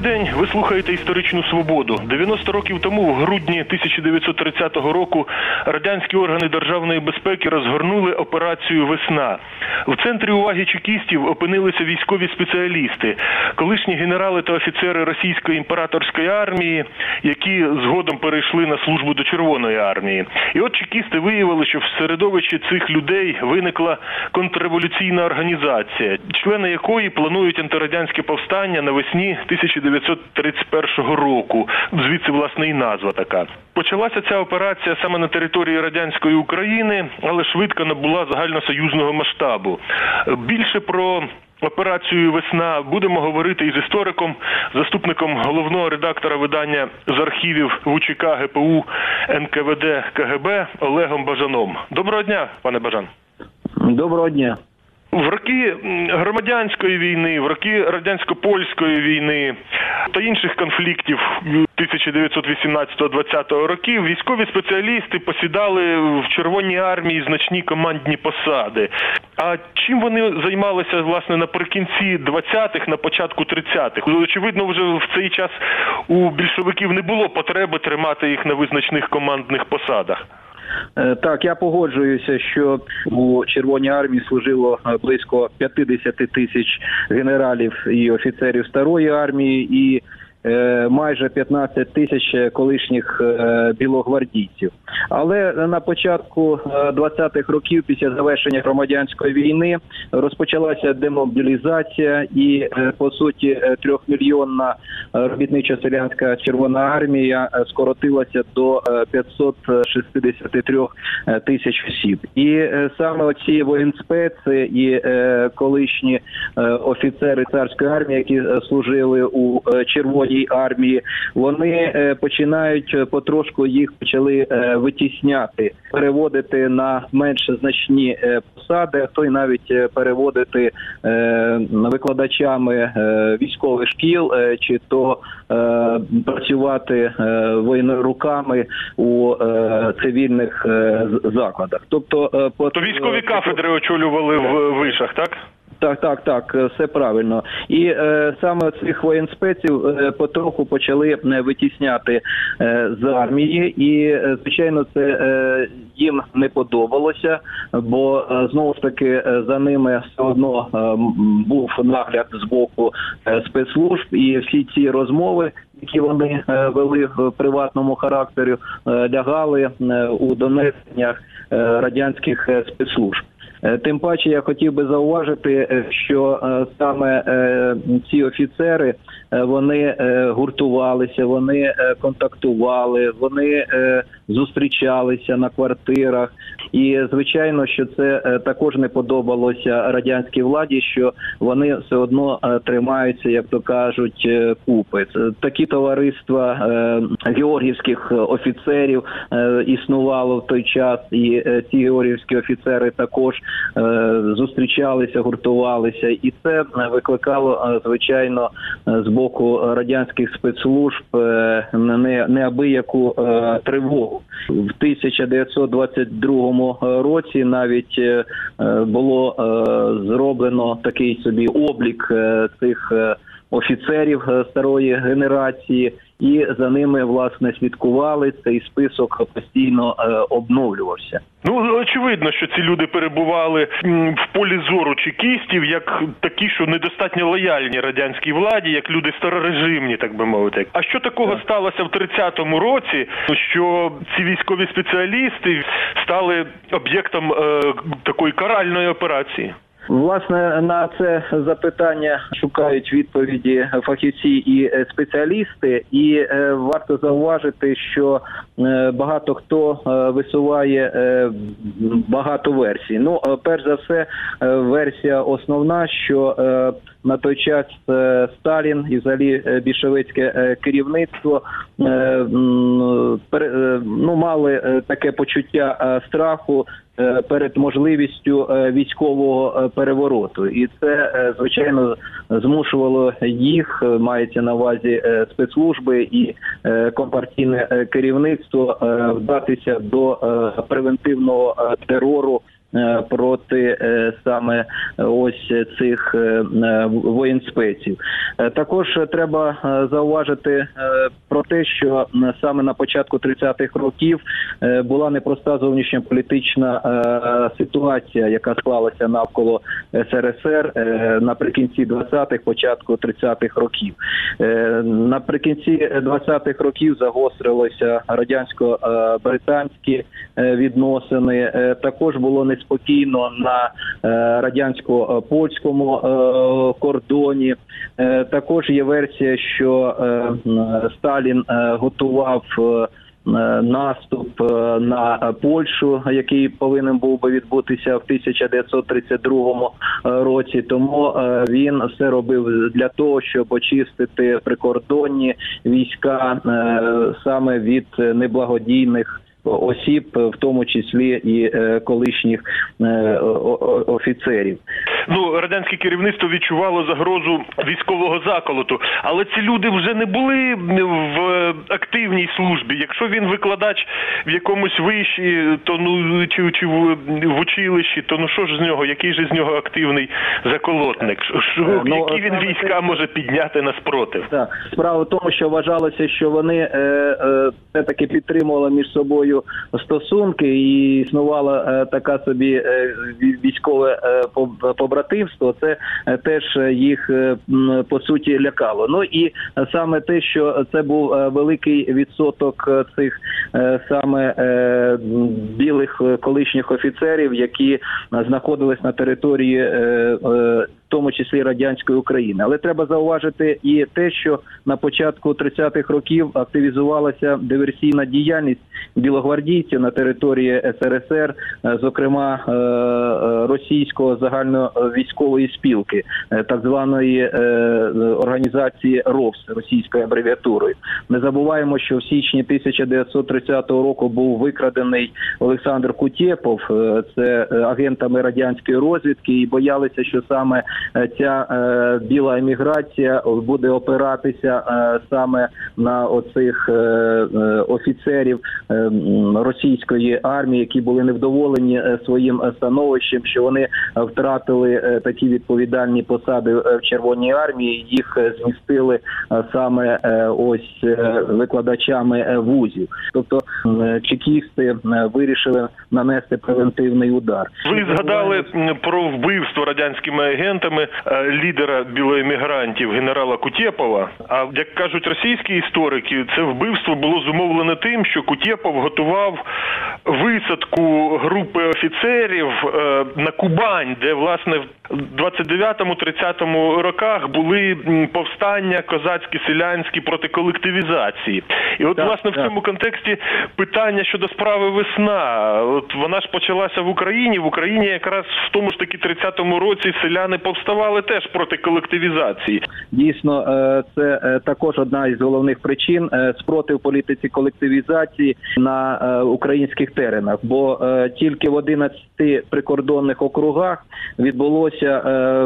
Добрий день. Ви слухаєте історичну свободу. 90 років тому, в грудні 1930 року, радянські органи державної безпеки розгорнули операцію Весна. В центрі уваги чекістів опинилися військові спеціалісти, колишні генерали та офіцери російської імператорської армії, які згодом перейшли на службу до Червоної армії. І от чекісти виявили, що в середовищі цих людей виникла контрреволюційна організація, члени якої планують антирадянське повстання навесні 1931 року. Звідси власне і назва така. Почалася ця операція саме на території радянської України, але швидко набула загальносоюзного масштабу. Більше про Операцію Весна будемо говорити із істориком, заступником головного редактора видання з архівів ВУЧК ГПУ НКВД КГБ Олегом Бажаном. Доброго дня, пане Бажан. Доброго дня. В роки громадянської війни, в роки радянсько-польської війни та інших конфліктів 1918-20 років військові спеціалісти посідали в Червоній армії значні командні посади. А чим вони займалися власне наприкінці 20-х, на початку 30-х? Очевидно, вже в цей час у більшовиків не було потреби тримати їх на визначних командних посадах. Е, Так, я погоджуюся, що у Червоній армії служило е, близько 50 тисяч генералів і офіцерів старої армії, і майже 15 тисяч колишніх е, білогвардійців. Але на початку е, 20-х років, після завершення громадянської війни, розпочалася демобілізація, і е, по суті е, трьохмільйонна робітничо-селянська Червона армія е, скоротилася до е, 563 е, тисяч осіб. І е, саме оці воєнспеци і е, колишні е, офіцери царської армії, які е, служили у е, Червоній армії, вони е, починають е, потрошку їх почали е, витісняти, переводити на менш значні посади, а то й навіть переводити викладачами військових шкіл, чи то працювати воєнруками у цивільних закладах. Тобто, То військові кафедри очолювали в вишах, так? Так, так, так, е, все правильно. І е, саме цих воєнспеців е, потроху почали е, витісняти е, з армії, і е, звичайно, це е, їм не подобалося, бо е, знову ж таки е, за ними все одно е, був нагляд з боку е, спецслужб, і всі ці розмови. Які вони вели в приватному характері, лягали у донесеннях радянських спецслужб. Е, Тим паче я хотів би зауважити, е, що е, саме ці офіцери вони гуртувалися, вони контактували, вони зустрічалися на квартирах. І звичайно, що це також не подобалося радянській владі, що вони все одно тримаються, як то кажуть, купи. Такі товариства георгівських офіцерів існувало в той час, і ці георгівські офіцери також зустрічалися, гуртувалися, і це е, викликало е, звичайно е, з боку радянських спецслужб е, не неабияку е, тривогу в 1922 році. Навіть е, е, було е, зроблено такий собі облік е, цих. е, Офіцерів е, старої генерації, і за ними власне слідкували. Цей список постійно е, обновлювався. Ну очевидно, що ці люди перебували в полі зору чекістів, як такі, що недостатньо лояльні радянській владі, як люди старорежимні, так би мовити. А що такого сталося в 30-му році, що ці військові спеціалісти стали об'єктом е, такої каральної операції? Власне на це запитання шукають відповіді фахівці і е, спеціалісти, і е, варто зауважити, що е, багато хто висуває багато версій. Ну, перш за все, версія основна, що на той час е, Сталін і взагалі е, більшовицьке е, керівництво ну, мали таке почуття страху перед можливістю військового перевороту, і це звичайно змушувало їх, мається на увазі спецслужби і компартійне керівництво вдатися до превентивного терору проти е, саме ось цих е, е, воєнспеців. Е, Також треба е, зауважити е, про те, що саме на початку 30-х років е, була непроста зовнішньополітична е, ситуація, яка склалася навколо СРСР е, наприкінці 20-х, початку 30-х років. Е, Наприкінці 20-х років загострилося радянсько-британські е, відносини. Е, Також було неспокійно на е, радянсько-польському е, кордоні. Е, Також є версія, що Сталін готував. Наступ на Польщу, який повинен був би відбутися в 1932 році, тому він все робив для того, щоб очистити прикордонні війська саме від неблагодійних осіб, в тому числі і е, колишніх е, офіцерів. Ну, радянське керівництво відчувало загрозу військового заколоту, але ці люди вже не були в активній службі. Якщо він викладач в якомусь виші, то ну чи, чи в, в училищі, то ну що ж з нього? Який же з нього активний заколотник? Е, ну, які він війська може підняти на спротив? Так, справа в тому, що вважалося, що вони е, е, все-таки підтримували між собою стосунки, і існувала е, така собі е, військове е, побратимство. Це теж їх по суті лякало. Ну і саме те, що це був великий відсоток цих саме білих колишніх офіцерів, які знаходились на території. Тому числі радянської України, але треба зауважити і те, що на початку 30-х років активізувалася диверсійна діяльність білогвардійців на території СРСР, е, зокрема е, е, російського загальновійськової спілки, так званої організації РОВС російською абревіатурою. Не забуваємо, що в січні 1930 року був викрадений Олександр Кутєпов, це агентами радянської розвідки, і боялися, що саме ця е, біла еміграція буде опиратися е, саме на оцих е, е, офіцерів е, російської армії, які були невдоволені е, своїм е, становищем, що вони е, втратили е, такі відповідальні посади е, в Червоній армії. Їх е, змістили е, саме е, ось е, викладачами е, вузів. Тобто е, чекісти е, вирішили нанести превентивний удар. Ви згадали про вбивство радянськими агентами е, лідера білоемігрантів генерала Кутєпова. А як кажуть російські історики, це вбивство було зумовлене тим, що Кутєпов готував висадку групи офіцерів е, на Кубань, де власне в 29-30 роках були повстання козацькі селянські проти колективізації. І от Так, власне в цьому контексті питання щодо справи весна. От вона ж почалася в Україні. В Україні якраз в тому ж таки 30-му році селяни повставали теж проти колективізації. Дійсно, е, це е, також одна із головних причин е, спротив політиці колективізації на українських теренах. Бо тільки в 11 прикордонних округах відбулося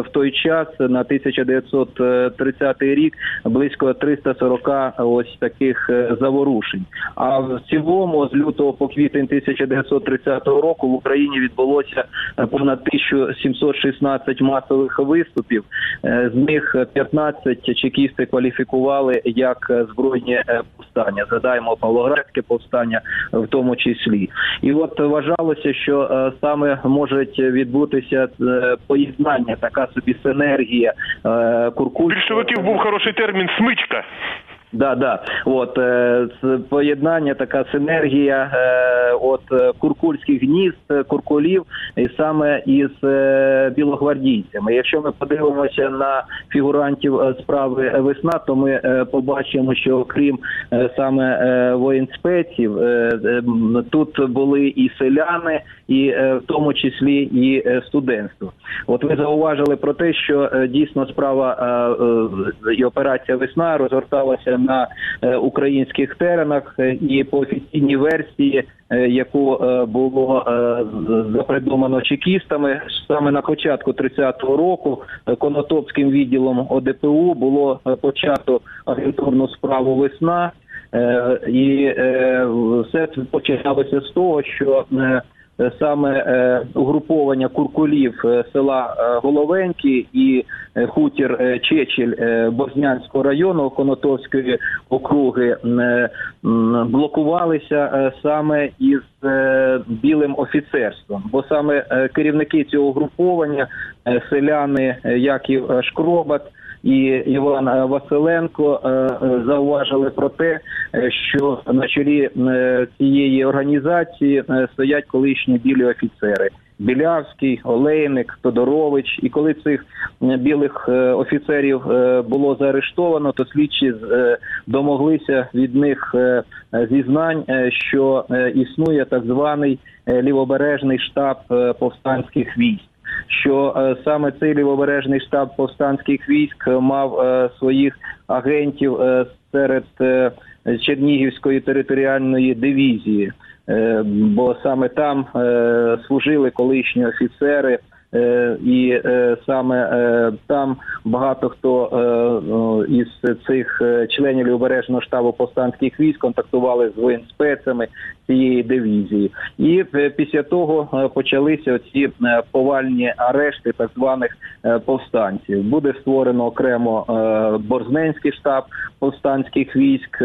в той час на 1930 рік близько 340 ось таких заворушень. А в цілому з лютого по квітень 1930 року в Україні відбулося понад 1716 масових виступів. Е, З них 15 чекісти кваліфікували як збройні е, повстання. Згадаємо Павлоградське повстання в тому числі. І от вважалося, що е, саме може відбутися поєднання, така собі синергія куркуль. більшовиків був хороший термін смичка. Да, да. От е, поєднання, така синергія е, от е, куркульських гнізд, куркулів, і саме із білогвардійцями. Якщо ми подивимося на фігурантів справи весна, то ми побачимо, що окрім саме воєнспеців, тут були і селяни, і в тому числі і студентство. От ви зауважили про те, що дійсно справа і операція весна розгорталася на е, українських теренах, е, і по офіційній версії, е, яку було запридумано чекістами, саме на початку 30-го року Конотопським відділом ОДПУ було почато агентурну справу весна. І все це починалося з того, що саме е, угруповання куркулів е, села е, Головенькі і е, хутір е, Чечіль е, Бознянського району Конотовської округи е, блокувалися е, саме із е, білим офіцерством, бо саме е, керівники цього угруповання, е, селяни е, Яків е, Шкробат і Іван е, Василенко е, е, зауважили про те, що на чолі цієї організації стоять колишні білі офіцери. Білявський, Олейник, Тодорович. І коли цих білих офіцерів було заарештовано, то слідчі домоглися від них зізнань, що існує так званий лівобережний штаб повстанських військ. Що е, саме цей лівобережний штаб повстанських військ е, мав е, своїх агентів серед Чернігівської територіальної дивізії, бо саме там служили колишні офіцери. І саме там багато хто ну, із цих членів лівобережного штабу повстанських військ контактували з воєнспецами цієї дивізії. І е, після того е, почалися ці е, повальні арешти так званих повстанців. Буде створено окремо Борзненський штаб повстанських військ.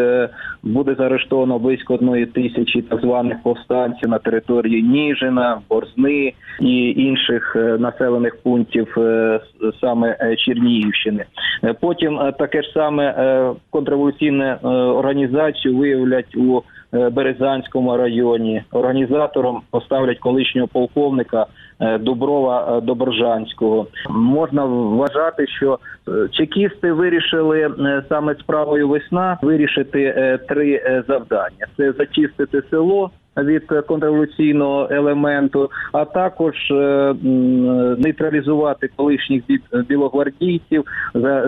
Буде заарештовано близько одної тисячі так званих повстанців на території Ніжина, Борзни і інших населених пунктів саме Чернігівщини. Потім таке ж саме е, контрреволюційну е, організацію виявлять у Березанському районі. Організатором поставлять колишнього полковника е, Дуброва е, Доброжанського. Можна вважати, що е, чекісти вирішили е, саме справою весна вирішити е, три е, завдання: це зачистити село. Від е, контрреволюційного елементу, а також е, нейтралізувати колишніх бі- білогвардійців,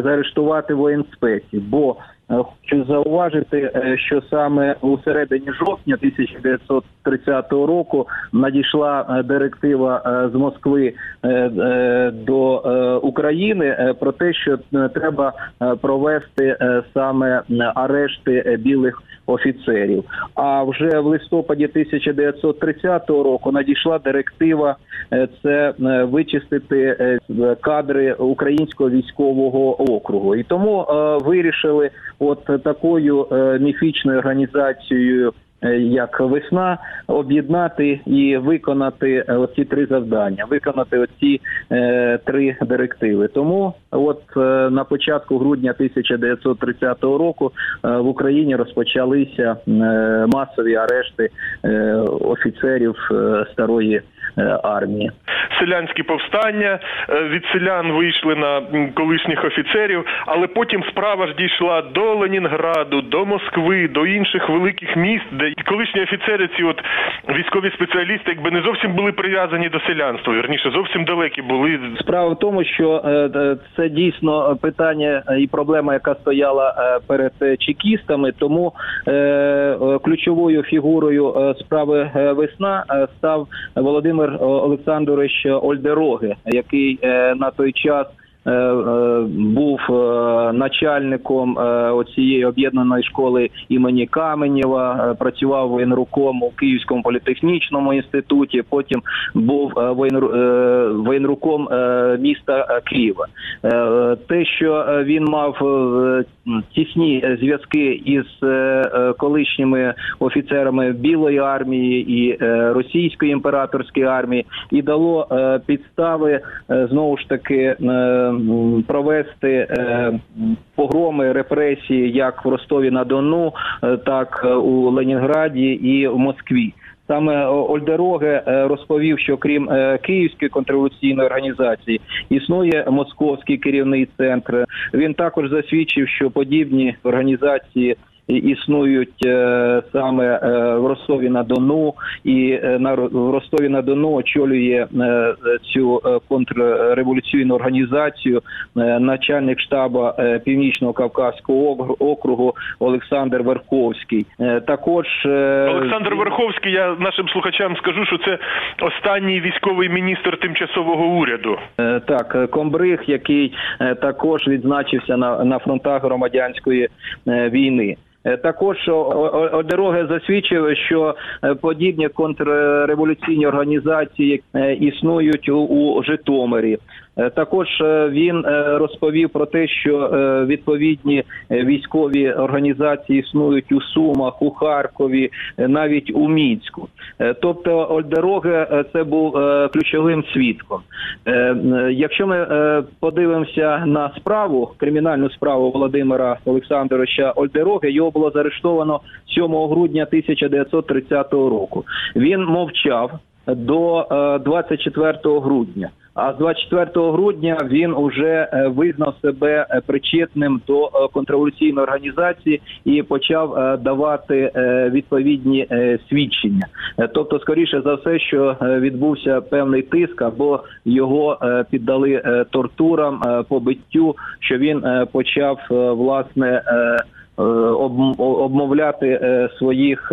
заарештувати воєнспеців. Бо е, хочу зауважити, е, що саме у середині жовтня 1930 року надійшла е, директива е, з Москви е, е, до е, України е, про те, що е, треба е, провести е, саме е, арешти е, білих офіцерів. А вже в листопаді 1930 року надійшла директива е, це е, вичистити е, кадри українського військового округу, і тому вирішили, от такою міфічною організацією. Е, Як весна об'єднати і виконати е, оці три завдання, виконати оці е, три директиви. Тому, от е, на початку грудня 1930 року е, в Україні розпочалися е, масові арешти е, офіцерів е, старої армії. селянські повстання. е, Від селян вийшли на колишніх офіцерів, але потім справа ж дійшла до Ленінграду, до Москви, до інших великих міст, де колишні офіцери, ці от військові спеціалісти, якби не зовсім були прив'язані до селянства, вірніше, зовсім далекі були. Справа в тому, що е, е, це дійсно питання е, і проблема, яка стояла е, перед е, чекістами. Тому е, е, ключовою фігурою е, справи е, весна е, став Володимир е, Олександрович Ольдероги, який е, на той час. Е, е, Був е, начальником оцієї об'єднаної школи імені Каменєва, працював воєнруком у Київському політехнічному інституті. Потім був воєнруком міста Києва. Те, що він мав тісні зв'язки із колишніми офіцерами Білої армії і Російської імператорської армії, і дало підстави знову ж таки провести е, погроми репресії як в Ростові на Дону, е, так е, у Ленінграді і в Москві. Саме Ольдероге розповів, що крім Київської контрреволюційної організації існує московський керівний центр. Він також засвідчив, що подібні організації існують саме в Ростові на Дону, і е, на в Ростові на Дону очолює е, цю е, контрреволюційну організацію начальник штабу Північного Кавказського округу Олександр Верховський. Також Олександр Верховський, я нашим слухачам скажу, що це останній військовий міністр тимчасового уряду. Так, комбриг, який також відзначився на, на фронтах громадянської війни. Е, Також дороги засвідчили, що е, подібні контрреволюційні організації е, існують у Житомирі. Е, Також е, він е, розповів про те, що відповідні військові організації існують у Сумах, у Харкові, навіть у Мінську. Тобто Ольдероге це був ключовим свідком. Якщо ми подивимося на справу, кримінальну справу Володимира Олександровича Ольдероги, його було заарештовано 7 грудня 1930 року. Він мовчав до е, 24 грудня. А з 24 грудня він уже е, визнав себе е, причетним до е, контрреволюційної організації і почав давати відповідні свідчення. Тобто, скоріше за все, що відбувся певний тиск, або його піддали тортурам, побиттю, що він почав власне об- обмовляти своїх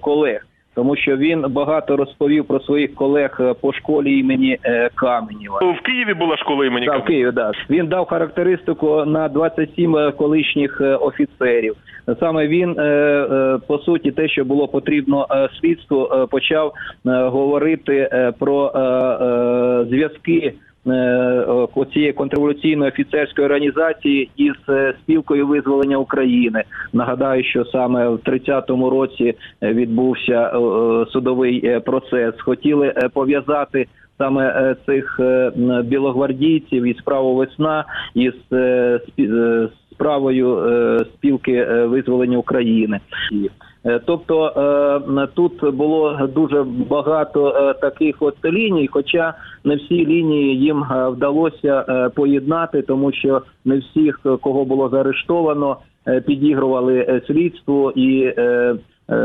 колег. Тому що він багато розповів про своїх колег е, по школі імені е, Каменєва. В Києві була школа імені Так, в Києві, да. Він дав характеристику на 27 е, колишніх офіцерів. Саме він, по суті, те, що було потрібно слідству, почав говорити про зв'язки. Е, е, контрреволюційної офіцерської організації із е, спілкою визволення України. Нагадаю, що саме в 30-му році е, відбувся судовий процес. Хотіли пов'язати саме цих білогвардійців і справу весна із справою спілки визволення України. Е, Тобто е, тут було дуже багато е, таких от ліній, хоча не всі лінії їм вдалося поєднати, тому що не всіх, кого було заарештовано, підігрували слідству і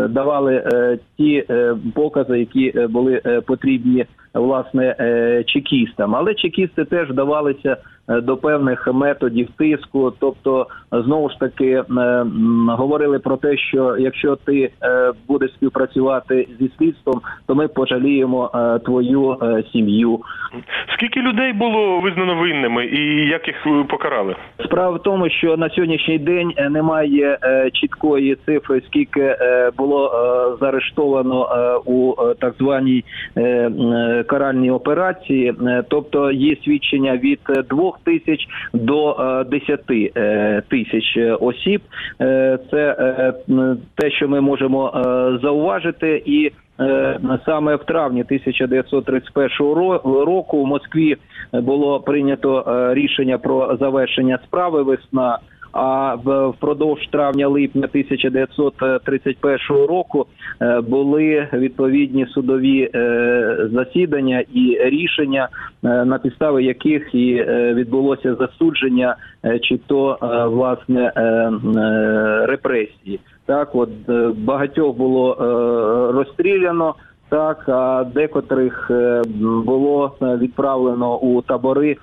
давали ті покази, які були потрібні власне чекістам. Але чекісти теж вдавалися до певних методів тиску. Тобто, е, знову ж таки е, говорили про те, що якщо ти е, будеш співпрацювати зі слідством, то ми пожаліємо е, твою е, сім'ю. Скільки людей було визнано винними і як їх е, покарали? Справа в тому, що на сьогоднішній день е, немає е, чіткої цифри, скільки е, було е, заарештовано е, у е, так званій е, е, каральній операції. Е, Тобто є свідчення від е, двох тисяч до е, десяти е, тисяч е, осіб. Е, Це е, те, що ми можемо е, зауважити, і Е, саме в травні 1931 ро- року в Москві було прийнято е, рішення про завершення справи весна. А впродовж травня-липня 1931 року е, були відповідні судові е, засідання і рішення, е, на підставі яких і відбулося засудження чи то власне репресії. Так, от багатьох було розстріляно. Так, а декотрих було відправлено у табори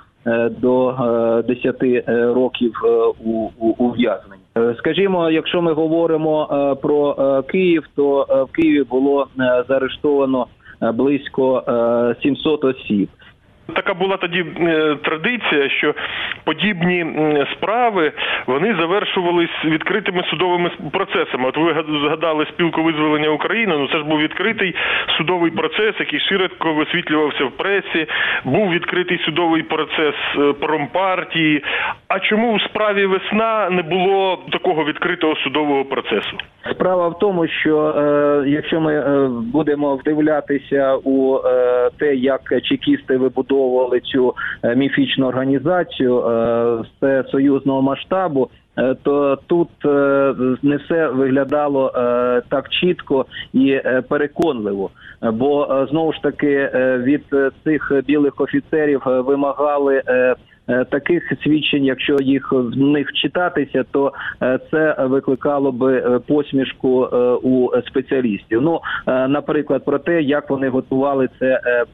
до е, 10 е, років е, у, у, ув'язнення. Е, Скажімо, якщо ми говоримо про Київ, то в Києві було заарештовано близько е, 700 осіб. Така була тоді е, традиція, що подібні справи вони завершувались відкритими судовими процесами. От ви згадали спілку визволення України. Ну це ж був відкритий судовий процес, який широко висвітлювався в пресі. Був відкритий судовий процес е, промпартії. А чому в справі весна не було такого відкритого судового процесу? Справа в тому, що е, якщо ми е, будемо вдивлятися у е, те, як чекісти вибудовували цю е, міфічну організацію е, все союзного масштабу. е, То тут не все виглядало так чітко і переконливо, бо знову ж таки від цих білих офіцерів вимагали таких свідчень, якщо їх в них читатися, то е, це викликало би е, посмішку е, у спеціалістів. Ну, е, наприклад, про те, як вони готували це е,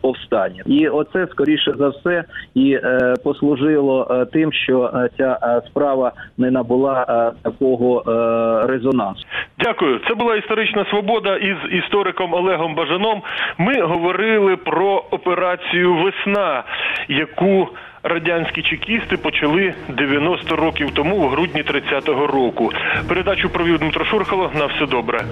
повстання, і оце скоріше за все і е, послужило е, тим, що е, ця е, справа не набула е, такого е, резонансу. Дякую. Це була історична свобода із істориком Олегом Бажаном. Ми говорили про операцію Весна, яку радянські чекісти почали 90 років тому, в грудні 30-го року. Передачу провів Дмитро Шурхало. На все добре.